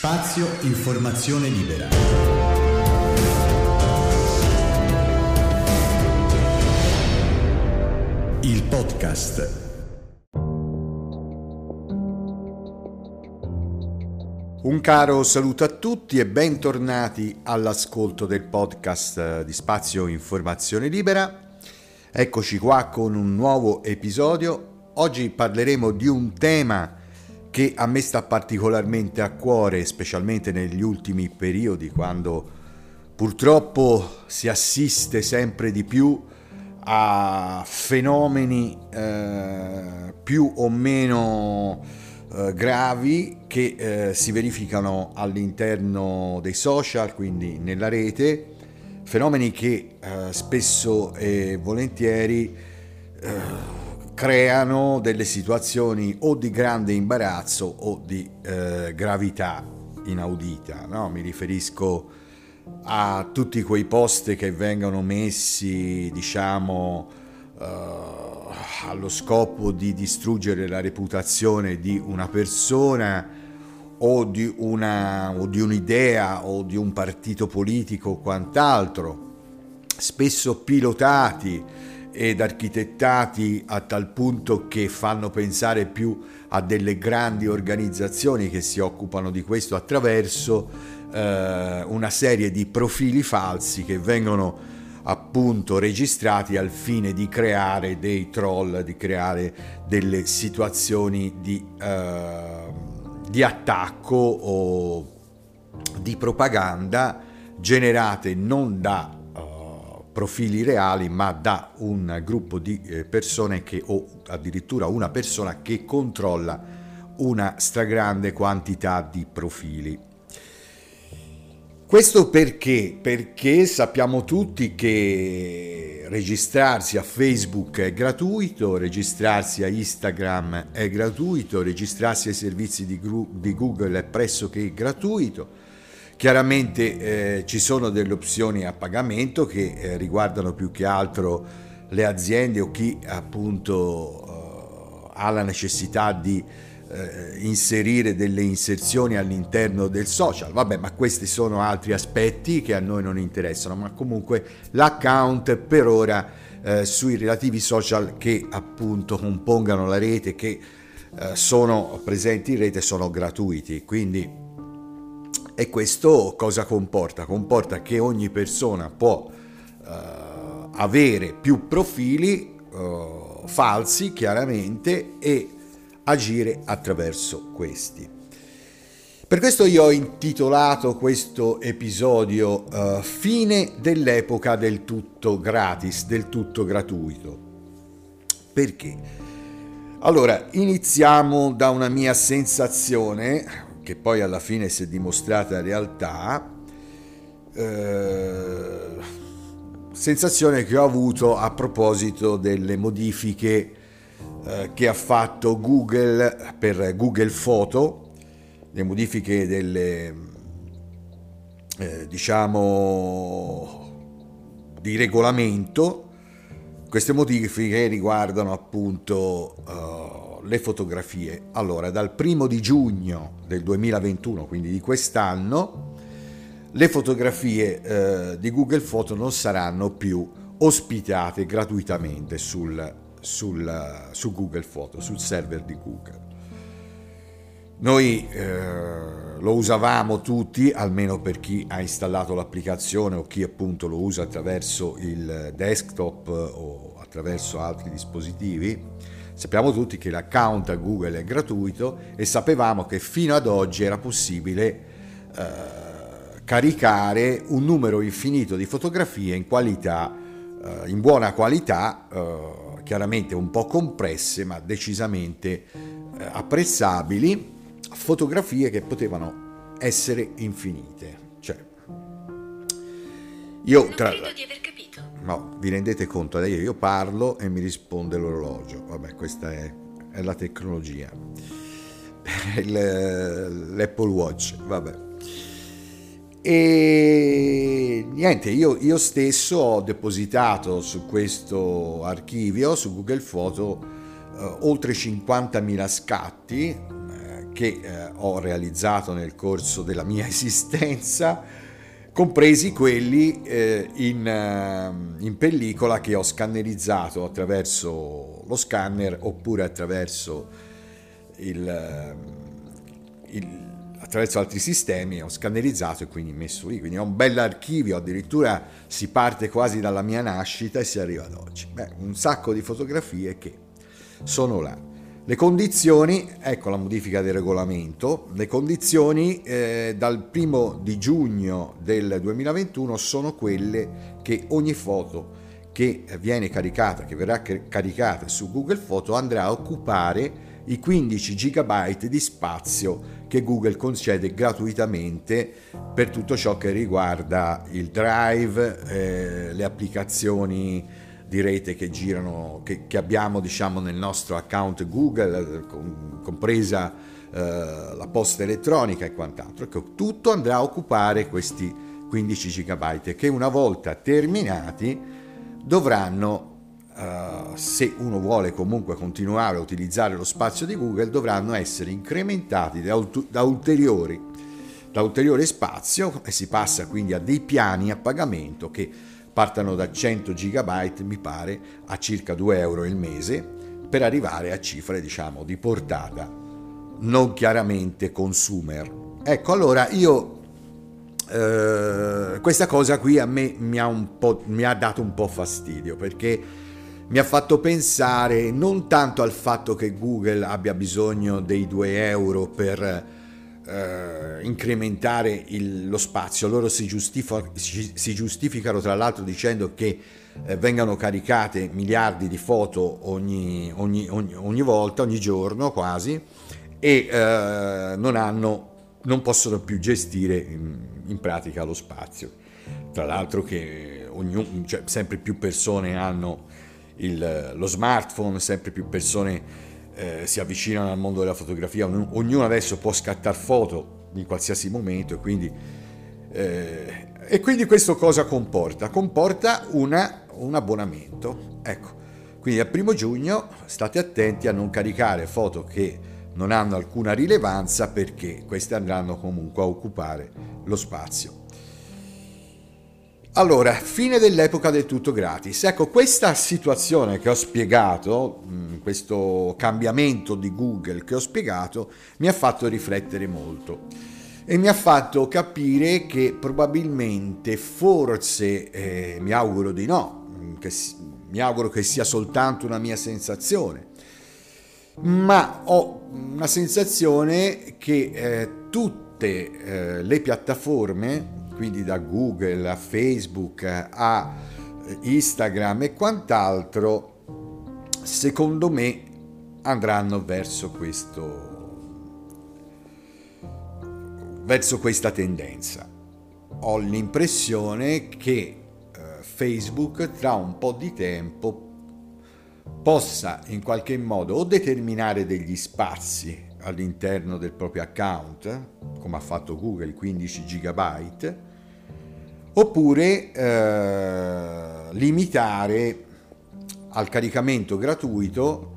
Spazio Informazione Libera. Il podcast. Un caro saluto a tutti e bentornati all'ascolto del podcast di Spazio Informazione Libera. Eccoci qua con un nuovo episodio. Oggi parleremo di un tema che a me sta particolarmente a cuore, specialmente negli ultimi periodi, quando purtroppo si assiste sempre di più a fenomeni eh, più o meno eh, gravi che eh, si verificano all'interno dei social, quindi nella rete, fenomeni che eh, spesso e volentieri eh, creano delle situazioni o di grande imbarazzo o di eh, gravità inaudita. No? Mi riferisco a tutti quei post che vengono messi, diciamo, eh, allo scopo di distruggere la reputazione di una persona o di, una, o di un'idea o di un partito politico o quant'altro, spesso pilotati ed architettati a tal punto che fanno pensare più a delle grandi organizzazioni che si occupano di questo attraverso eh, una serie di profili falsi che vengono appunto registrati al fine di creare dei troll, di creare delle situazioni di, eh, di attacco o di propaganda generate non da profili reali, ma da un gruppo di eh, persone che, o addirittura una persona che controlla una stragrande quantità di profili. Questo perché? Perché sappiamo tutti che registrarsi a Facebook è gratuito, registrarsi a Instagram è gratuito, registrarsi ai servizi di, Google è pressoché gratuito Chiaramente eh, ci sono delle opzioni a pagamento che eh, riguardano più che altro le aziende o chi appunto eh, ha la necessità di eh, inserire delle inserzioni all'interno del social. Vabbè, ma questi sono altri aspetti che a noi non interessano, ma comunque l'account per ora eh, sui relativi social che appunto compongano la rete, che eh, sono presenti in rete, sono gratuiti. Quindi e questo cosa comporta? Comporta che ogni persona può uh, avere più profili uh, falsi, chiaramente, e agire attraverso questi. Per questo io ho intitolato questo episodio uh, Fine dell'epoca del tutto gratis, del tutto gratuito. Perché? Allora, iniziamo da una mia sensazione, che poi alla fine si è dimostrata realtà, eh, sensazione che ho avuto a proposito delle modifiche eh, che ha fatto Google per Google Photo, le modifiche delle, eh, diciamo, di regolamento. Queste modifiche riguardano appunto le fotografie. Allora, dal primo di giugno del 2021, quindi di quest'anno, le fotografie eh, di Google Photo non saranno più ospitate gratuitamente sul, sul, su Google Photo, sul server di Google. Noi eh, lo usavamo tutti, almeno per chi ha installato l'applicazione o chi appunto lo usa attraverso il desktop o attraverso altri dispositivi Sappiamo tutti che l'account a Google è gratuito e sapevamo che fino ad oggi era possibile eh, caricare un numero infinito di fotografie in qualità, eh, in buona qualità, eh, chiaramente un po' compresse, ma decisamente eh, apprezzabili, fotografie che potevano essere infinite. Cioè, io tra... Non credo di aver. No, vi rendete conto, io, io parlo e mi risponde l'orologio. Vabbè, questa è, è la tecnologia. Il, L'Apple Watch, vabbè. E niente, io, io, stesso ho depositato su questo archivio, su Google Photo, eh, oltre 50.000 scatti che eh, ho realizzato nel corso della mia esistenza, compresi quelli eh, in, uh, in, pellicola che ho scannerizzato attraverso lo scanner oppure attraverso, il, uh, il, attraverso altri sistemi, ho scannerizzato e quindi messo lì. Quindi ho un bell'archivio, addirittura si parte quasi dalla mia nascita e si arriva ad oggi. Beh, un sacco di fotografie che sono là. Le condizioni, ecco la modifica del regolamento, le condizioni eh, dal primo di giugno del 2021 sono quelle che ogni foto che viene caricata, che verrà caricata su Google Foto andrà a occupare i 15 GB di spazio che Google concede gratuitamente per tutto ciò che riguarda il drive, eh, le applicazioni di rete che girano, che, che abbiamo diciamo, nel nostro account Google, compresa eh, la posta elettronica e quant'altro. Ecco, tutto andrà a occupare questi 15 GB che una volta terminati dovranno, eh, se uno vuole comunque continuare a utilizzare lo spazio di Google, dovranno essere incrementati da, da ulteriori da ulteriore spazio e si passa quindi a dei piani a pagamento che partano da 100 GB, mi pare, a circa 2 euro il mese, per arrivare a cifre, diciamo, di portata non chiaramente consumer. Ecco, allora io eh, questa cosa qui a me mi ha, mi ha dato un po' fastidio perché mi ha fatto pensare non tanto al fatto che Google abbia bisogno dei 2 euro per eh, incrementare il, lo spazio. Loro si, giustific- si, giustificano tra l'altro dicendo che eh, vengano caricate miliardi di foto ogni, ogni, ogni, ogni volta, ogni giorno quasi, e eh, non, hanno, non, possono più gestire in, in, pratica lo spazio. Tra l'altro che ognuno, cioè, sempre più persone hanno il, lo smartphone, sempre più persone eh, si avvicinano al mondo della fotografia, ognuno adesso può scattare foto in qualsiasi momento e quindi, eh, e quindi questo cosa comporta? Comporta una, un abbonamento. Ecco, quindi al primo giugno state attenti a non caricare foto che non hanno alcuna rilevanza perché queste andranno comunque a occupare lo spazio. Allora, fine dell'epoca del tutto gratis. Ecco, questa situazione che ho spiegato, mm, questo cambiamento di Google che ho spiegato, mi ha fatto riflettere molto e mi ha fatto capire che probabilmente, forse, eh, mi auguro di no, mm, che, mi auguro che sia soltanto una mia sensazione, ma ho una sensazione che eh, tutte eh, le piattaforme quindi da Google a Facebook a Instagram e quant'altro, secondo me andranno verso questo verso questa tendenza. Ho l'impressione che eh, Facebook tra un po' di tempo possa in qualche modo o determinare degli spazi all'interno del proprio account, come ha fatto Google 15 GB, oppure eh, limitare al caricamento gratuito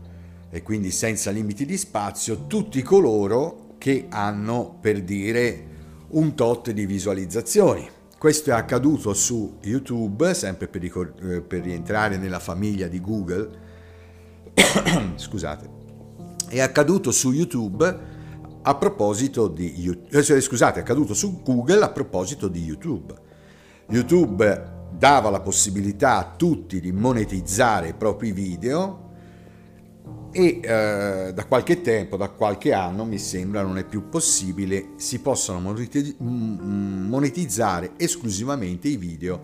e quindi senza limiti di spazio tutti coloro che hanno per dire un tot di visualizzazioni. Questo è accaduto su YouTube, sempre per, ricor- eh, per rientrare nella famiglia di Google. Scusate. È accaduto su YouTube a proposito di eh, scusate, è accaduto su Google a proposito di YouTube. YouTube dava la possibilità a tutti di monetizzare i propri video e eh, da qualche tempo, da qualche anno mi sembra non è più possibile, si possono monetizzare esclusivamente i video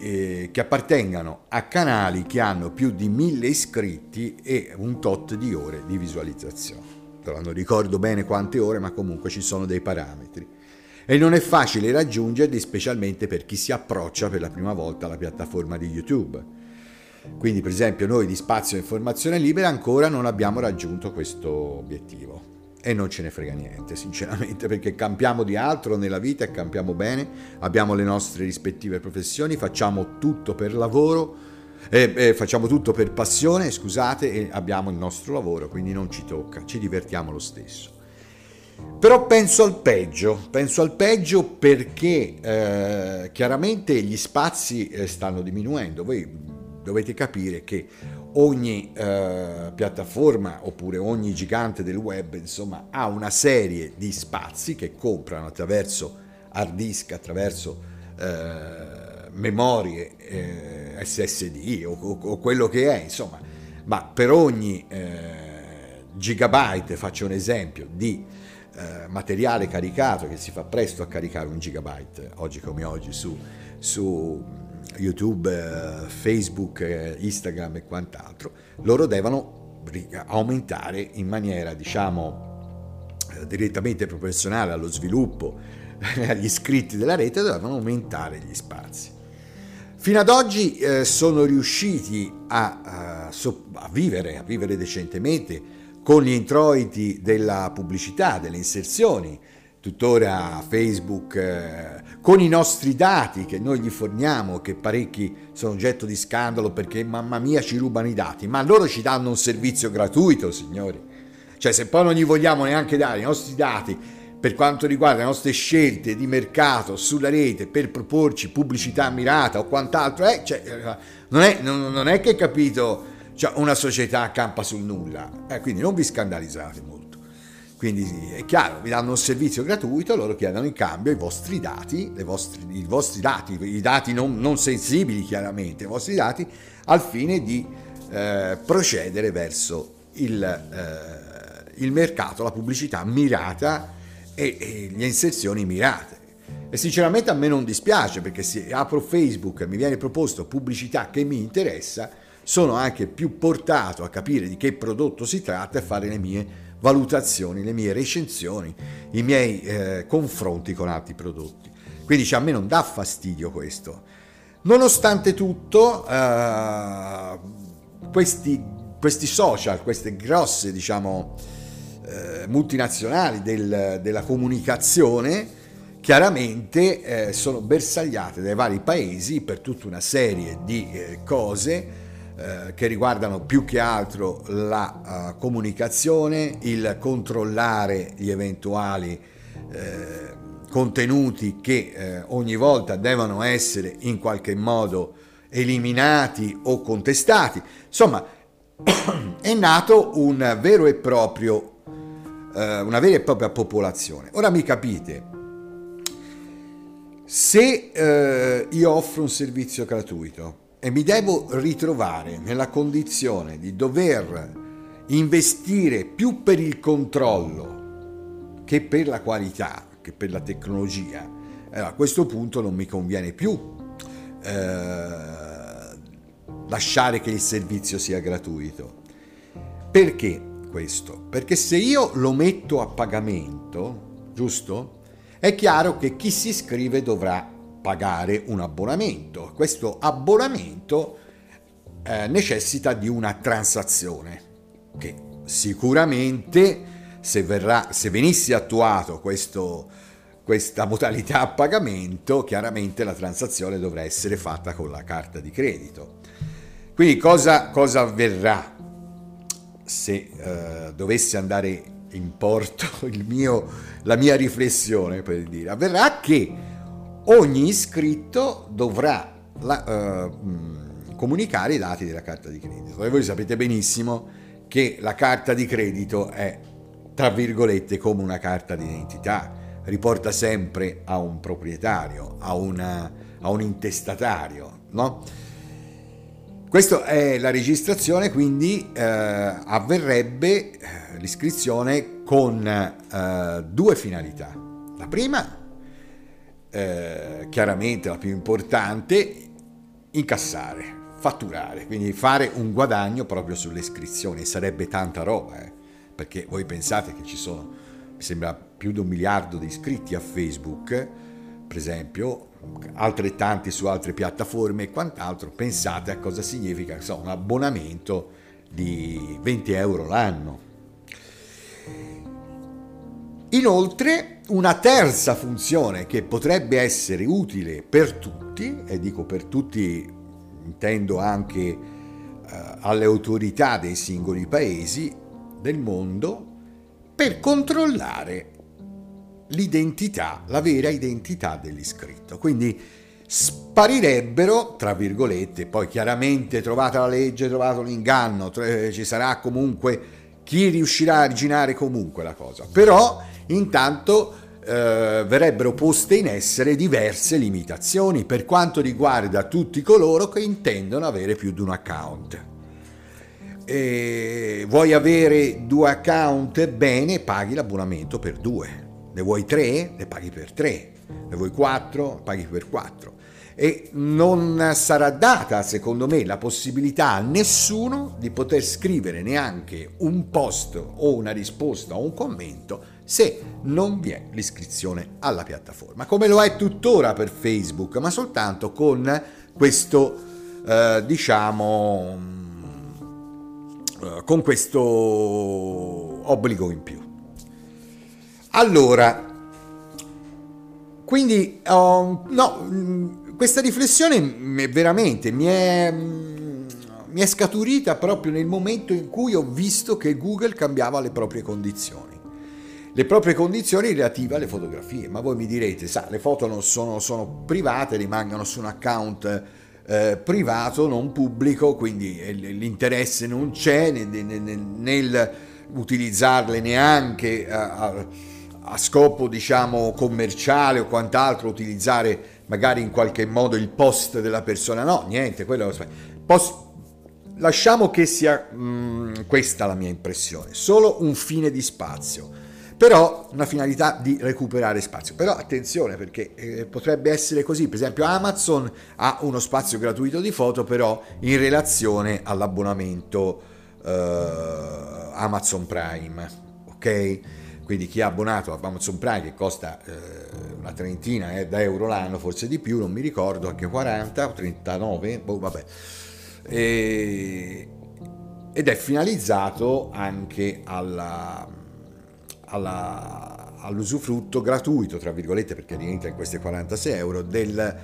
eh, che appartengano a canali che hanno più di mille iscritti e un tot di ore di visualizzazione. Non ricordo bene quante ore, ma comunque ci sono dei parametri e non è facile raggiungerli specialmente per chi si approccia per la prima volta alla piattaforma di YouTube. Quindi per esempio noi di Spazio Informazione Libera ancora non abbiamo raggiunto questo obiettivo e non ce ne frega niente sinceramente perché campiamo di altro nella vita e campiamo bene, abbiamo le nostre rispettive professioni, facciamo tutto per lavoro, eh, eh, facciamo tutto per passione, scusate, e abbiamo il nostro lavoro, quindi non ci tocca, ci divertiamo lo stesso. Però penso al peggio, penso al peggio perché eh, chiaramente gli spazi eh, stanno diminuendo. Voi dovete capire che ogni eh, piattaforma oppure ogni gigante del web insomma ha una serie di spazi che comprano attraverso hard disk, attraverso eh, memorie eh, SSD o, o, o, quello che è, insomma, ma per ogni eh, gigabyte, faccio un esempio, di eh, materiale caricato che si fa presto a caricare un gigabyte oggi come oggi su, su YouTube, eh, Facebook, eh, Instagram e quant'altro, loro devono aumentare in maniera diciamo eh, direttamente proporzionale allo sviluppo agli iscritti della rete devono aumentare gli spazi. Fino ad oggi eh, sono riusciti a, a, a, vivere, a vivere decentemente con gli introiti della pubblicità, delle inserzioni, tuttora Facebook, eh, con i nostri dati che noi gli forniamo, che parecchi sono oggetto di scandalo perché mamma mia ci rubano i dati, ma loro ci danno un servizio gratuito, signori. Cioè se poi non gli vogliamo neanche dare i nostri dati per quanto riguarda le nostre scelte di mercato sulla rete per proporci pubblicità mirata o quant'altro, eh, cioè, non, è, non, non, è, che capito cioè, una società campa sul nulla, eh, quindi non vi scandalizzate molto. Quindi è chiaro, vi danno un servizio gratuito, loro chiedono in cambio i vostri dati, vostri, i vostri dati, i dati non, non, sensibili chiaramente, i vostri dati, al fine di eh, procedere verso il, eh, il mercato, la pubblicità mirata e, e le inserzioni mirate. E sinceramente a me non dispiace perché se apro Facebook e mi viene proposto pubblicità che mi interessa, sono anche più portato a capire di che prodotto si tratta e fare le mie valutazioni, le mie recensioni, i miei eh, confronti con altri prodotti. Quindi cioè, a me non dà fastidio questo. Nonostante tutto, eh, questi, questi social, queste grosse, diciamo, eh, multinazionali del, della comunicazione chiaramente eh, sono bersagliate dai vari paesi per tutta una serie di eh, cose eh, che riguardano più che altro la uh, comunicazione, il controllare gli eventuali eh, contenuti che eh, ogni volta devono essere in qualche modo eliminati o contestati. Insomma, è nato un vero e proprio eh, una vera e propria popolazione. Ora mi capite, se eh, io offro un servizio gratuito e mi devo ritrovare nella condizione di dover investire più per il controllo che per la qualità, che per la tecnologia, allora a questo punto non mi conviene più eh, lasciare che il servizio sia gratuito. Perché? questo? Perché se io lo metto a pagamento, giusto? È chiaro che chi si iscrive dovrà pagare un abbonamento. Questo abbonamento eh, necessita di una transazione che sicuramente se, verrà, se venisse attuato questo, questa modalità a pagamento, chiaramente la transazione dovrà essere fatta con la carta di credito. Quindi cosa, cosa avverrà? se uh, dovesse andare in porto mio, la mia riflessione, per dire, avverrà che ogni iscritto dovrà la, uh, comunicare i dati della carta di credito. E voi sapete benissimo che la carta di credito è, tra virgolette, come una carta d'identità, riporta sempre a un proprietario, a, una, a un intestatario, no? Questa è la registrazione, quindi eh, avverrebbe eh, l'iscrizione con eh, due finalità. La prima, eh, chiaramente la più importante, incassare, fatturare, quindi fare un guadagno proprio sulle iscrizioni. Sarebbe tanta roba, eh, perché voi pensate che ci sono, mi sembra, più di un miliardo di iscritti a Facebook, per esempio, altrettanti su altre piattaforme e quant'altro, pensate a cosa significa so, un abbonamento di 20 euro l'anno. Inoltre, una terza funzione che potrebbe essere utile per tutti, e dico per tutti intendo anche eh, alle autorità dei singoli paesi del mondo, per controllare l'identità, la vera identità dell'iscritto. Quindi sparirebbero, tra virgolette, poi chiaramente trovata la legge, trovato l'inganno, ci sarà comunque chi riuscirà a originare comunque la cosa. Però intanto eh, verrebbero poste in essere diverse limitazioni per quanto riguarda tutti coloro che intendono avere più di un account. E vuoi avere due account? Bene, paghi l'abbonamento per due. Ne vuoi tre? Ne paghi per tre. Ne vuoi quattro? Paghi per quattro. E non sarà data, secondo me, la possibilità a nessuno di poter scrivere neanche un post o una risposta o un commento se non vi è l'iscrizione alla piattaforma, come lo è tuttora per Facebook, ma soltanto con questo, eh, diciamo, eh, con questo obbligo in più. Allora, quindi, uh, no, questa riflessione veramente mi è, mi è scaturita proprio nel momento in cui ho visto che Google cambiava le proprie condizioni le proprie condizioni relative alle fotografie. Ma voi mi direte, sa, le foto non sono, sono private, rimangono su un account eh, privato, non pubblico, quindi l'interesse non c'è nel, nel, nel utilizzarle neanche a, a, scopo diciamo commerciale o quant'altro, utilizzare magari in qualche modo il post della persona. No, niente, quello post, lasciamo che sia mh, mm, questa la mia impressione, solo un fine di spazio però una finalità di recuperare spazio. Però attenzione perché eh, potrebbe essere così, per esempio Amazon ha uno spazio gratuito di foto però in relazione all'abbonamento eh, Amazon Prime, ok? Quindi chi è abbonato a Amazon Prime che costa eh, una trentina eh, da euro l'anno, forse di più, non mi ricordo, anche 40 o 39, boh, vabbè. E, ed è finalizzato anche alla alla, all'usufrutto gratuito, tra virgolette, perché rientra in questi 46 euro, del,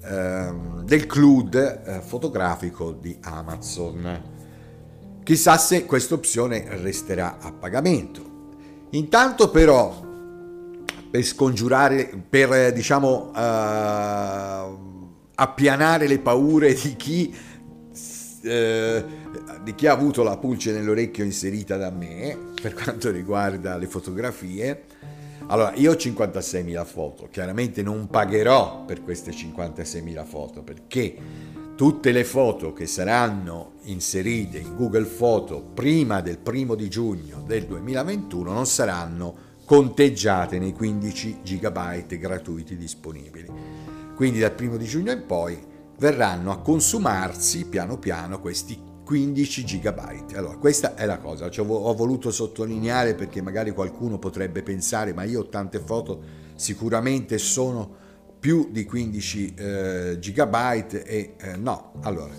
ehm, del cloud eh, fotografico di Amazon. Chissà se questa opzione resterà a pagamento. Intanto però, per scongiurare, per diciamo uh, appianare le paure di chi eh, di chi ha avuto la pulce nell'orecchio inserita da me per quanto riguarda le fotografie. Allora, io ho 56.000 foto, chiaramente non pagherò per queste 56.000 foto perché tutte le foto che saranno inserite in Google Foto prima del primo di giugno del 2021 non saranno conteggiate nei 15 GB gratuiti disponibili. Quindi dal primo di giugno in poi verranno a consumarsi piano piano questi 15 GB. Allora, questa è la cosa, cioè, ho voluto sottolineare perché magari qualcuno potrebbe pensare, ma io ho tante foto, sicuramente sono più di 15 eh, GB e eh, no, allora,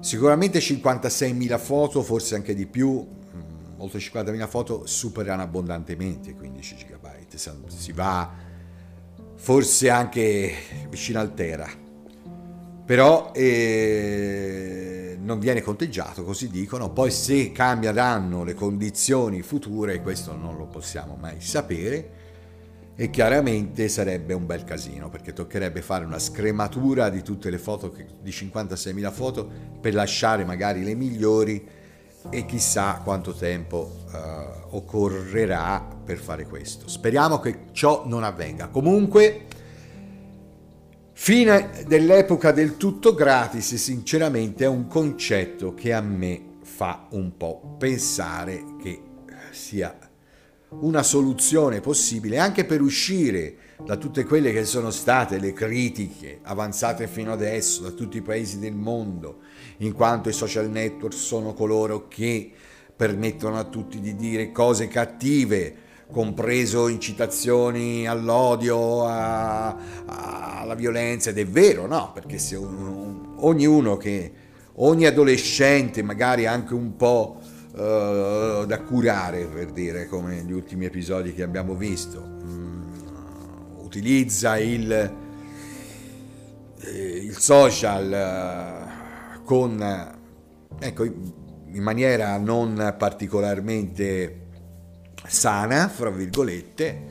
sicuramente 56.000 foto, forse anche di più, mh, oltre 50.000 foto superano abbondantemente 15 GB, si va forse anche vicino al tera però eh, non viene conteggiato, così dicono. Poi se cambieranno le condizioni future, questo non lo possiamo mai sapere, e chiaramente sarebbe un bel casino, perché toccherebbe fare una scrematura di tutte le foto, di 56.000 foto, per lasciare magari le migliori e chissà quanto tempo uh, occorrerà per fare questo. Speriamo che ciò non avvenga. Comunque Fine dell'epoca del tutto gratis, sinceramente è un concetto che a me fa un po' pensare che sia una soluzione possibile anche per uscire da tutte quelle che sono state le critiche avanzate fino adesso da tutti i paesi del mondo, in quanto i social network sono coloro che permettono a tutti di dire cose cattive, compreso incitazioni all'odio, a, a, alla violenza, ed è vero, no? Perché se un, ognuno che, ogni adolescente, magari anche un po' uh, da curare, per dire, come gli ultimi episodi che abbiamo visto, um, utilizza il, eh, il social uh, con, ecco, in maniera non particolarmente sana, fra virgolette,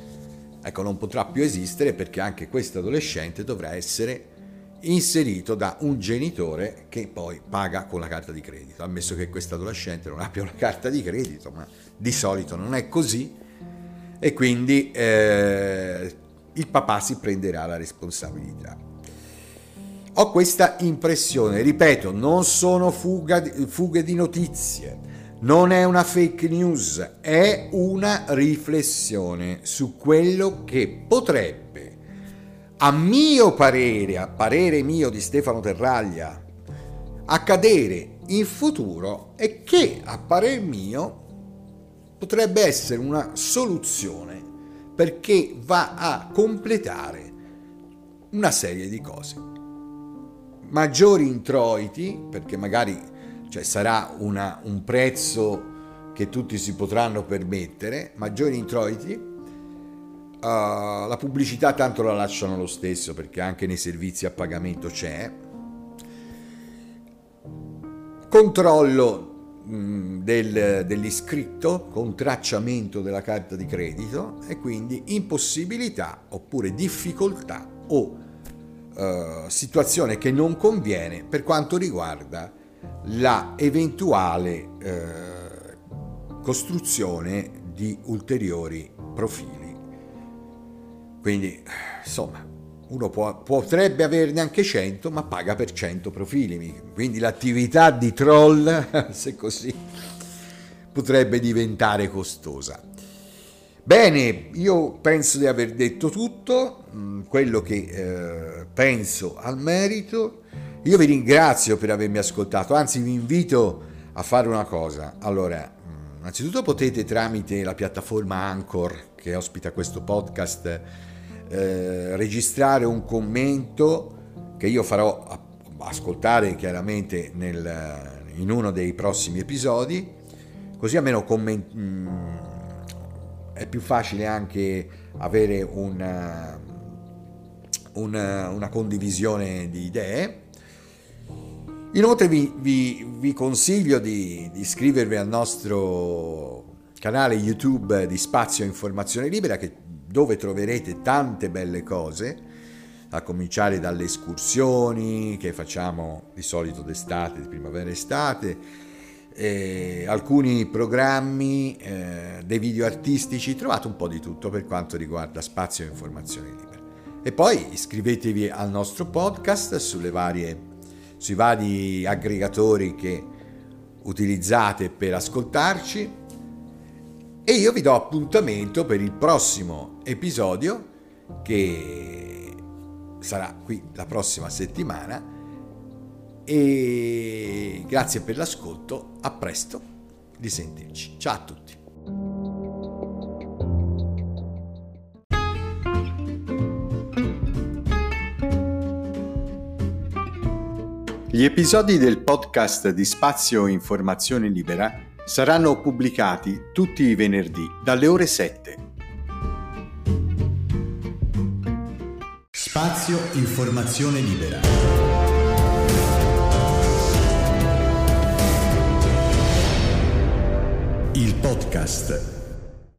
ecco, non potrà più esistere perché anche questo adolescente dovrà essere inserito da un genitore che poi paga con la carta di credito, ammesso che questo adolescente non abbia una carta di credito, ma di solito non è così e quindi eh, il papà si prenderà la responsabilità. Ho questa impressione, ripeto, non sono fuga, fughe di notizie, non è una fake news, è una riflessione su quello che potrebbe, a mio parere, a parere mio di Stefano Terraglia, accadere in futuro e che, a parer mio, potrebbe essere una soluzione perché va a completare una serie di cose. Maggiori introiti, perché magari cioè, sarà una, un prezzo che tutti si potranno permettere, maggiori introiti, uh, la pubblicità tanto la lasciano lo stesso perché anche nei servizi a pagamento c'è, controllo Mm, del, dell'iscritto con tracciamento della carta di credito e quindi impossibilità oppure difficoltà o eh, situazione che non conviene per quanto riguarda la eventuale eh, costruzione di ulteriori profili. Quindi, insomma, uno può, potrebbe averne anche 100, ma paga per 100 profili. Quindi l'attività di troll, se così, potrebbe diventare costosa. Bene, io penso di aver detto tutto, mm, quello che eh, penso al merito. Io vi ringrazio per avermi ascoltato, anzi vi invito a fare una cosa. Allora, mm, innanzitutto potete tramite la piattaforma Anchor che ospita questo podcast eh, registrare un commento che io farò ascoltare chiaramente nel, in uno dei prossimi episodi, così almeno comment- mm, è più facile anche avere una, una, una condivisione di idee. Inoltre vi, vi, vi consiglio di, di iscrivervi al nostro canale YouTube di Spazio Informazione Libera che dove troverete tante belle cose, a cominciare dalle escursioni che facciamo di solito d'estate, di primavera-estate, eh, alcuni programmi, eh, dei video artistici, trovate un po' di tutto per quanto riguarda spazio e informazione libera. E poi iscrivetevi al nostro podcast varie, sui vari aggregatori che utilizzate per ascoltarci e io vi do appuntamento per il prossimo episodio che sarà qui la prossima settimana e grazie per l'ascolto, a presto, di sentirci. Ciao a tutti. Gli episodi del podcast di Spazio Informazione Libera saranno pubblicati tutti i venerdì dalle ore 7. Spazio Informazione Libera. Il podcast